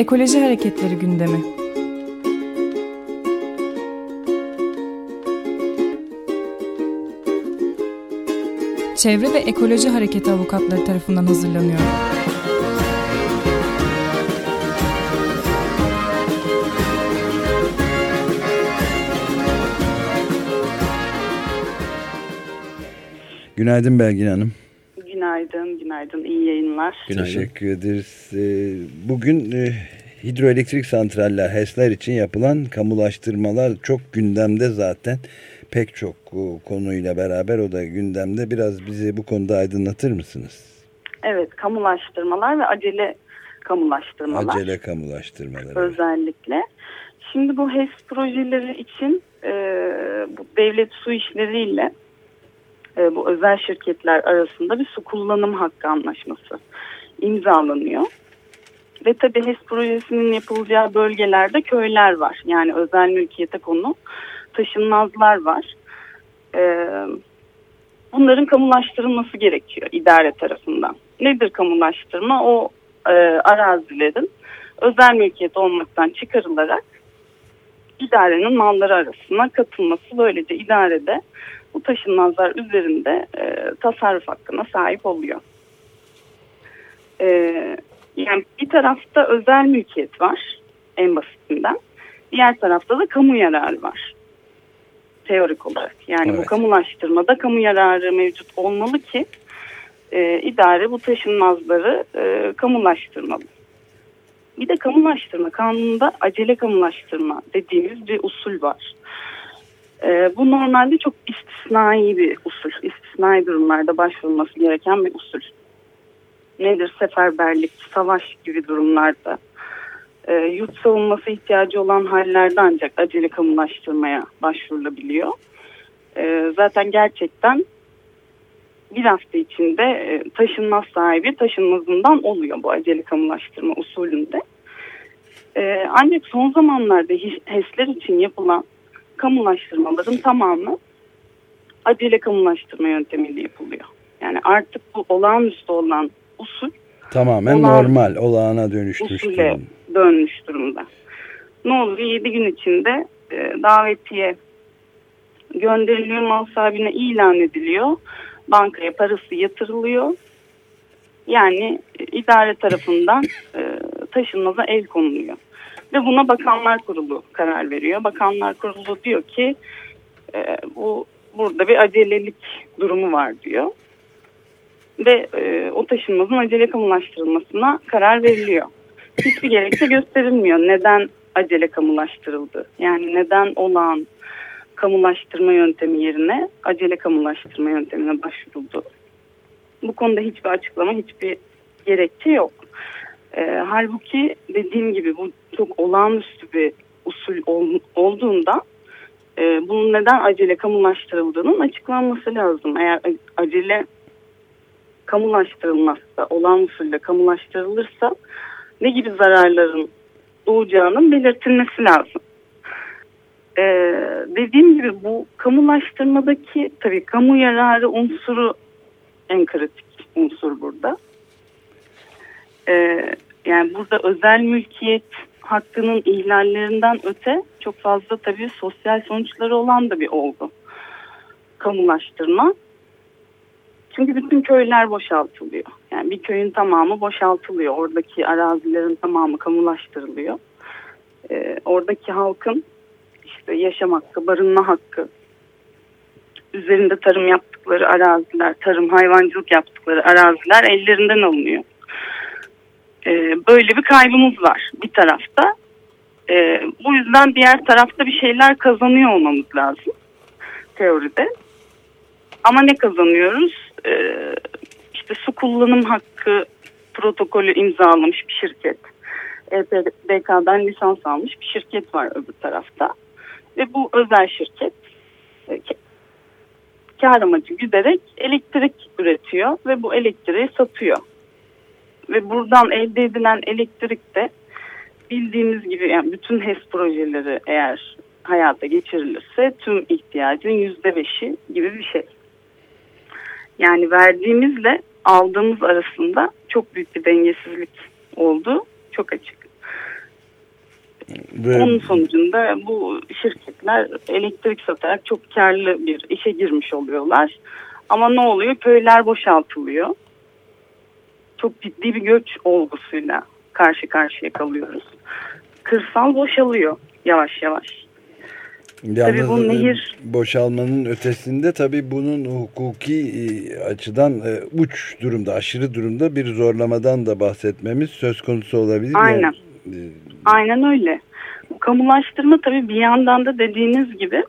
Ekoloji Hareketleri gündemi. Çevre ve Ekoloji Hareketi avukatları tarafından hazırlanıyor. Günaydın Belgin Hanım. Günaydın, günaydın. İyi yayınlar. Günaydın. Teşekkür ederiz. Ee, bugün e, hidroelektrik santraller HES'ler için yapılan kamulaştırmalar çok gündemde zaten. Pek çok konuyla beraber o da gündemde. Biraz bizi bu konuda aydınlatır mısınız? Evet, kamulaştırmalar ve acele kamulaştırmalar. Acele kamulaştırmalar. Özellikle. Şimdi bu HES projeleri için e, bu devlet su işleriyle e, bu özel şirketler arasında bir su kullanım hakkı anlaşması imzalanıyor. Ve tabii HES projesinin yapılacağı bölgelerde köyler var. Yani özel mülkiyete konu taşınmazlar var. E, bunların kamulaştırılması gerekiyor idare tarafından. Nedir kamulaştırma? O e, arazilerin özel mülkiyet olmaktan çıkarılarak idarenin malları arasına katılması böylece idarede bu taşınmazlar üzerinde e, tasarruf hakkına sahip oluyor. E, yani bir tarafta özel mülkiyet var en basitinden. Diğer tarafta da kamu yararı var. Teorik olarak. Yani evet. bu kamulaştırmada kamu yararı mevcut olmalı ki e, idare bu taşınmazları e, kamulaştırmalı. Bir de kamulaştırma kanununda acele kamulaştırma dediğimiz bir usul var. E, bu normalde çok istisnai bir usul. İstisnai durumlarda başvurulması gereken bir usul. Nedir? Seferberlik, savaş gibi durumlarda. E, yurt savunması ihtiyacı olan hallerde ancak acele kamulaştırmaya başvurulabiliyor. E, zaten gerçekten bir hafta içinde e, taşınmaz sahibi taşınmazından oluyor bu acele kamulaştırma usulünde. E, ancak son zamanlarda HES'ler için yapılan kamulaştırmaların tamamı acele kamulaştırma yöntemiyle yapılıyor. Yani artık bu olağanüstü olan usul tamamen olağan, normal, olağana dönüşmüş durumda. dönmüş durumda. Ne oluyor? 7 gün içinde e, davetiye gönderiliyor, mal sahibine ilan ediliyor. Bankaya parası yatırılıyor. Yani e, idare tarafından e, taşınmaza el konuluyor. Ve buna Bakanlar Kurulu karar veriyor. Bakanlar Kurulu diyor ki e, bu burada bir acelelik durumu var diyor. Ve e, o taşınmazın acele kamulaştırılmasına karar veriliyor. Hiçbir gerekçe gösterilmiyor. Neden acele kamulaştırıldı? Yani neden olağan kamulaştırma yöntemi yerine acele kamulaştırma yöntemine başvuruldu? Bu konuda hiçbir açıklama, hiçbir gerekçe yok. E, halbuki dediğim gibi bu çok olağanüstü bir usul ol, olduğunda e, bunun neden acele kamulaştırıldığının açıklanması lazım. Eğer acele kamulaştırılmazsa, olağan usulle kamulaştırılırsa ne gibi zararların doğacağının belirtilmesi lazım. Ee, dediğim gibi bu kamulaştırmadaki tabii kamu yararı unsuru en kritik unsur burada. Ee, yani burada özel mülkiyet hakkının ihlallerinden öte çok fazla tabii sosyal sonuçları olan da bir olgu. Kamulaştırma. Çünkü bütün köyler boşaltılıyor. Yani bir köyün tamamı boşaltılıyor. Oradaki arazilerin tamamı kamulaştırılıyor. Ee, oradaki halkın işte yaşam hakkı, barınma hakkı, üzerinde tarım yaptıkları araziler, tarım hayvancılık yaptıkları araziler ellerinden alınıyor e, böyle bir kaybımız var bir tarafta. E, bu yüzden diğer tarafta bir şeyler kazanıyor olmamız lazım teoride. Ama ne kazanıyoruz? E, işte su kullanım hakkı protokolü imzalamış bir şirket. EPDK'dan lisans almış bir şirket var öbür tarafta. Ve bu özel şirket e, kar amacı güderek elektrik üretiyor ve bu elektriği satıyor ve buradan elde edilen elektrik de bildiğimiz gibi yani bütün HES projeleri eğer hayata geçirilirse tüm ihtiyacın yüzde beşi gibi bir şey. Yani verdiğimizle aldığımız arasında çok büyük bir dengesizlik oldu. Çok açık. Ve... Onun sonucunda bu şirketler elektrik satarak çok karlı bir işe girmiş oluyorlar. Ama ne oluyor? Köyler boşaltılıyor. Çok ciddi bir göç olgusuyla karşı karşıya kalıyoruz. Kırsal boşalıyor yavaş yavaş. Yalnız tabii bu nehir boşalmanın ötesinde tabii bunun hukuki e, açıdan e, uç durumda, aşırı durumda bir zorlamadan da bahsetmemiz söz konusu olabilir. Aynen. Yani, e, Aynen öyle. Bu kamulaştırma tabii bir yandan da dediğiniz gibi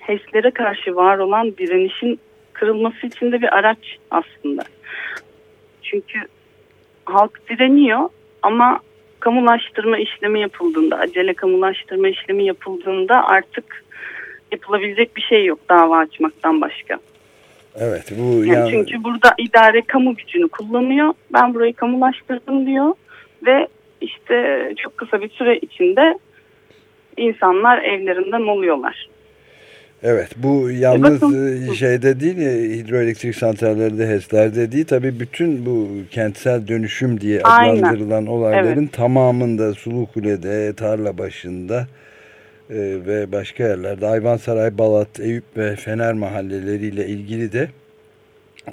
HES'lere karşı var olan direnişin kırılması için de bir araç aslında. Çünkü halk direniyor ama kamulaştırma işlemi yapıldığında, acele kamulaştırma işlemi yapıldığında artık yapılabilecek bir şey yok dava açmaktan başka. Evet bu yani yani... çünkü burada idare kamu gücünü kullanıyor. Ben burayı kamulaştırdım diyor ve işte çok kısa bir süre içinde insanlar evlerinden oluyorlar. Evet bu yalnız Bakın. şeyde değil hidroelektrik santrallerde HES'lerde değil tabii bütün bu kentsel dönüşüm diye adlandırılan Aynen. olayların evet. tamamında Sulukule'de, tarla başında e, ve başka yerlerde Ayvansaray, Balat, Eyüp ve Fener mahalleleriyle ilgili de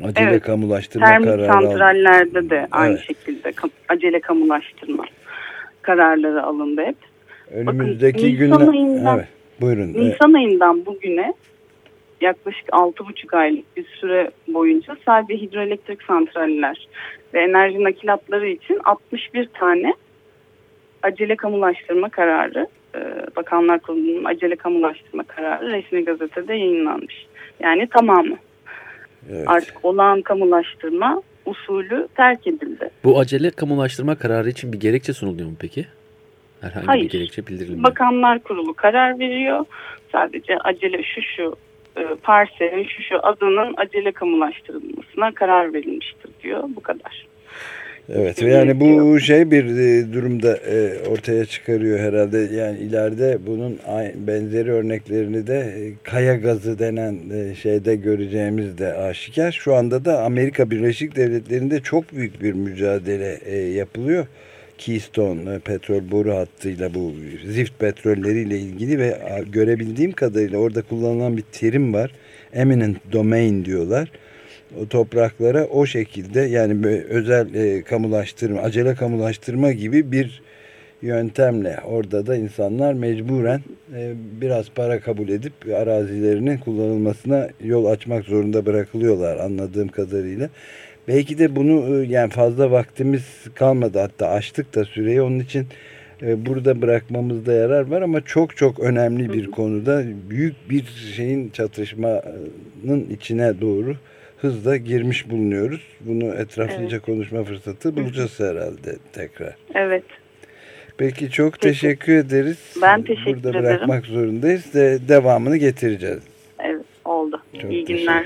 acele evet. kamulaştırma Termik kararı santrallerde de aynı evet. şekilde acele kamulaştırma kararları alındı hep. Önümüzdeki günler... Evet. Buyurun. Nisan ayından bugüne yaklaşık 6,5 aylık bir süre boyunca sadece hidroelektrik santraller ve enerji nakilatları için 61 tane acele kamulaştırma kararı e, Bakanlar Kurulu'nun acele kamulaştırma kararı resmi gazetede yayınlanmış. Yani tamamı. Evet. Artık olağan kamulaştırma usulü terk edildi. Bu acele kamulaştırma kararı için bir gerekçe sunuluyor mu peki? Herhangi Hayır. bir gerekçe bildirilmiyor. Bakanlar Kurulu karar veriyor. Sadece acele şu şu e, parselin şu şu adının acele kamulaştırılmasına karar verilmiştir diyor. Bu kadar. Evet ve yani bu şey bir e, durumda e, ortaya çıkarıyor herhalde yani ileride bunun benzeri örneklerini de kaya gazı denen şeyde göreceğimiz de aşikar. Şu anda da Amerika Birleşik Devletleri'nde çok büyük bir mücadele yapılıyor. Keystone petrol boru hattıyla bu zift petrolleriyle ilgili ve görebildiğim kadarıyla orada kullanılan bir terim var. Eminent domain diyorlar. O topraklara o şekilde yani özel e, kamulaştırma, acele kamulaştırma gibi bir yöntemle orada da insanlar mecburen e, biraz para kabul edip arazilerinin kullanılmasına yol açmak zorunda bırakılıyorlar anladığım kadarıyla. Belki de bunu e, yani fazla vaktimiz kalmadı hatta açtık da süreyi onun için e, burada bırakmamızda yarar var ama çok çok önemli bir konuda büyük bir şeyin çatışmanın içine doğru hızla girmiş bulunuyoruz. Bunu etraflıca evet. konuşma fırsatı bulacağız herhalde tekrar. Evet. Peki çok Peki. teşekkür ederiz. Ben teşekkür Burada ederim. Burada bırakmak zorundayız. De, devamını getireceğiz. Evet oldu. Çok İyi günler.